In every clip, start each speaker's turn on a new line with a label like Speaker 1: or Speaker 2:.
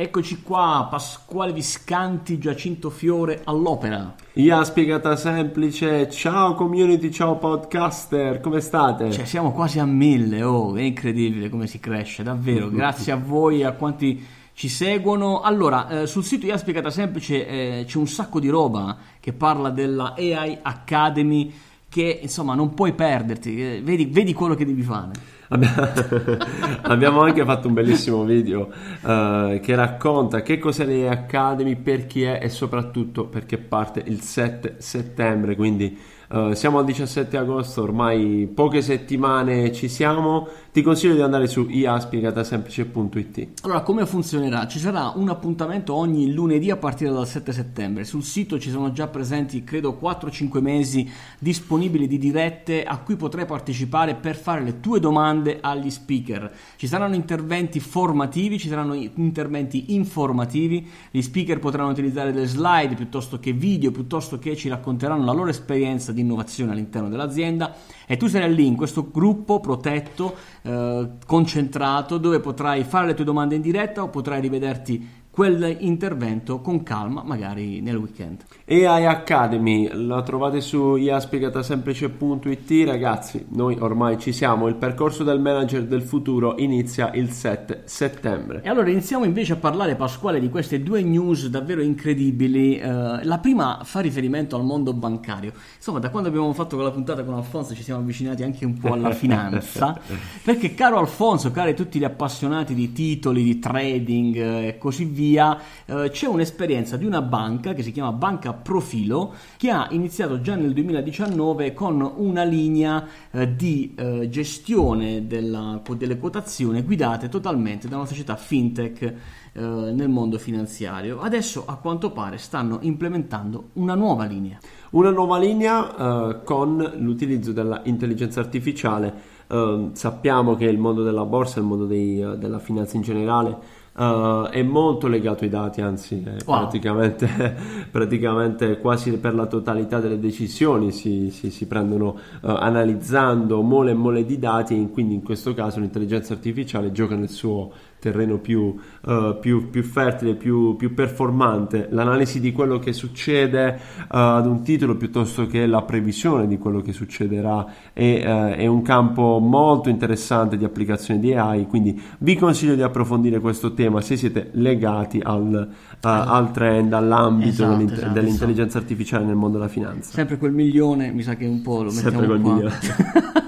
Speaker 1: Eccoci qua, Pasquale Viscanti, Giacinto Fiore all'opera.
Speaker 2: IA spiegata semplice, ciao community, ciao podcaster, come state?
Speaker 1: Cioè, siamo quasi a mille, oh, è incredibile come si cresce, davvero. Grazie a voi, a quanti ci seguono. Allora, eh, sul sito IA spiegata semplice eh, c'è un sacco di roba che parla della AI Academy che, insomma, non puoi perderti. Eh, vedi, vedi quello che devi fare.
Speaker 2: Abbiamo anche fatto un bellissimo video uh, che racconta che cos'è l'EA Academy, per chi è e soprattutto perché parte il 7 settembre, quindi Uh, siamo al 17 agosto, ormai poche settimane ci siamo. Ti consiglio di andare su iaspiegatasemplice.it.
Speaker 1: Allora, come funzionerà? Ci sarà un appuntamento ogni lunedì a partire dal 7 settembre. Sul sito ci sono già presenti, credo, 4-5 mesi disponibili di dirette a cui potrai partecipare per fare le tue domande agli speaker. Ci saranno interventi formativi, ci saranno interventi informativi. Gli speaker potranno utilizzare delle slide piuttosto che video, piuttosto che ci racconteranno la loro esperienza innovazione all'interno dell'azienda e tu sarai lì in questo gruppo protetto, eh, concentrato, dove potrai fare le tue domande in diretta o potrai rivederti quell'intervento con calma, magari nel weekend.
Speaker 2: AI Academy la trovate su iaspiegatasemplice.it ragazzi, noi ormai ci siamo, il percorso del manager del futuro inizia il 7 settembre.
Speaker 1: E allora iniziamo invece a parlare Pasquale di queste due news davvero incredibili. Uh, la prima fa riferimento al mondo bancario. Insomma, da quando abbiamo fatto quella puntata con Alfonso ci siamo avvicinati anche un po' alla finanza, perché caro Alfonso, cari tutti gli appassionati di titoli, di trading uh, e così via, via, eh, c'è un'esperienza di una banca che si chiama Banca Profilo che ha iniziato già nel 2019 con una linea eh, di eh, gestione della, delle quotazioni guidate totalmente da una società fintech eh, nel mondo finanziario. Adesso a quanto pare stanno implementando una nuova linea.
Speaker 2: Una nuova linea uh, con l'utilizzo dell'intelligenza artificiale. Uh, sappiamo che il mondo della borsa, il mondo dei, uh, della finanza in generale, Uh, è molto legato ai dati, anzi wow. praticamente, praticamente, quasi per la totalità delle decisioni si, si, si prendono uh, analizzando mole e mole di dati e quindi in questo caso l'intelligenza artificiale gioca nel suo terreno più, uh, più, più fertile, più, più, performante, l'analisi di quello che succede uh, ad un titolo piuttosto che la previsione di quello che succederà è, uh, è, un campo molto interessante di applicazione di AI, quindi vi consiglio di approfondire questo tema se siete legati al, al trend, all'ambito esatto, dell'int- esatto, dell'intelligenza esatto. artificiale nel mondo della finanza.
Speaker 1: Sempre quel milione, mi sa che un po' lo mettiamo Sempre quel qua. milione.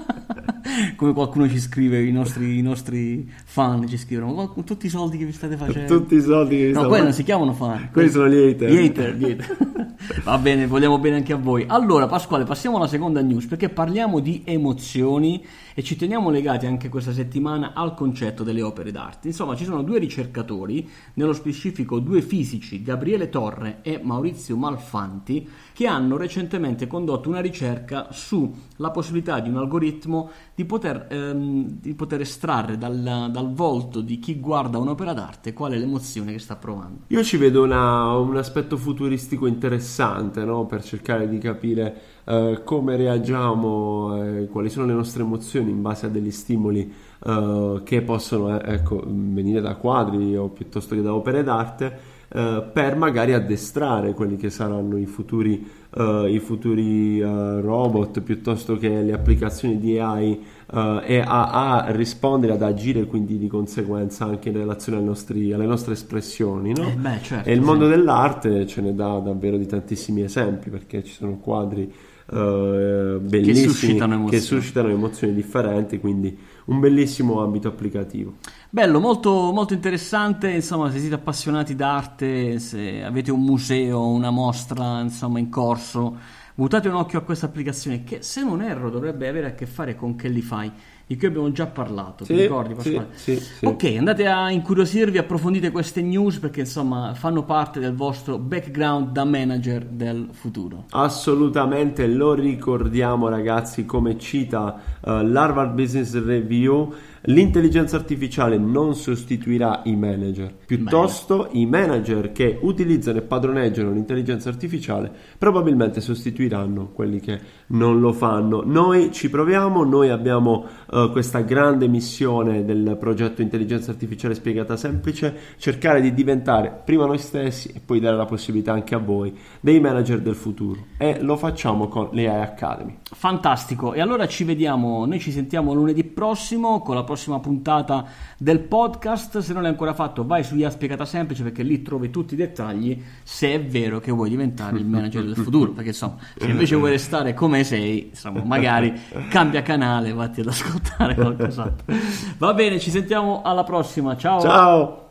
Speaker 1: come qualcuno ci scrive, i nostri, i nostri fan ci scrivono, ma con tutti i soldi che vi state facendo.
Speaker 2: Tutti i soldi che vi
Speaker 1: state
Speaker 2: No,
Speaker 1: quelli non si chiamano fan.
Speaker 2: Quelli sono gli hater.
Speaker 1: Gli hater, gli hater. Va bene, vogliamo bene anche a voi. Allora, Pasquale, passiamo alla seconda news perché parliamo di emozioni e ci teniamo legati anche questa settimana al concetto delle opere d'arte. Insomma, ci sono due ricercatori, nello specifico due fisici, Gabriele Torre e Maurizio Malfanti, che hanno recentemente condotto una ricerca sulla possibilità di un algoritmo di poter, ehm, di poter estrarre dal, dal, volto di chi guarda un'opera d'arte qual è l'emozione che sta provando.
Speaker 2: Io ci vedo una, un aspetto futuristico interessante no? per cercare di capire eh, come reagiamo, eh, quali sono le nostre emozioni in base a degli stimoli eh, che possono eh, ecco, venire da quadri o piuttosto che da opere d'arte. Uh, per magari addestrare quelli che saranno i futuri, uh, i futuri uh, robot piuttosto che le applicazioni di AI e a, a, rispondere, ad agire quindi di conseguenza anche in relazione nostri, alle nostre espressioni. No?
Speaker 1: Eh beh, certo,
Speaker 2: e il mondo sì. dell'arte ce ne dà davvero di tantissimi esempi perché ci sono quadri uh, bellissimi che suscitano, che suscitano, emozioni differenti, quindi un bellissimo ambito applicativo.
Speaker 1: Bello, molto, molto interessante, insomma se siete appassionati d'arte, se avete un museo, una mostra insomma in corso, buttate un occhio a questa applicazione che se non erro dovrebbe avere a che fare con Kellify di cui abbiamo già parlato, sì, ti ricordi Pasquale?
Speaker 2: Sì, sì,
Speaker 1: ok, andate a incuriosirvi, approfondite queste news perché insomma fanno parte del vostro background da manager del futuro.
Speaker 2: Assolutamente, lo ricordiamo ragazzi come cita uh, l'Harvard Business Review L'intelligenza artificiale non sostituirà i manager, piuttosto Bene. i manager che utilizzano e padroneggiano l'intelligenza artificiale probabilmente sostituiranno quelli che non lo fanno. Noi ci proviamo, noi abbiamo uh, questa grande missione del progetto Intelligenza Artificiale Spiegata Semplice, cercare di diventare prima noi stessi e poi dare la possibilità anche a voi dei manager del futuro e lo facciamo con l'AI Academy.
Speaker 1: Fantastico, e allora ci vediamo, noi ci sentiamo lunedì prossimo con la prossima puntata del podcast. Se non l'hai ancora fatto, vai su IA Spiegata Semplice perché lì trovi tutti i dettagli. Se è vero che vuoi diventare il manager del futuro, perché insomma, se invece vuoi restare come sei, insomma, magari cambia canale, vatti ad ascoltare qualcos'altro. Va bene, ci sentiamo alla prossima. Ciao.
Speaker 2: Ciao.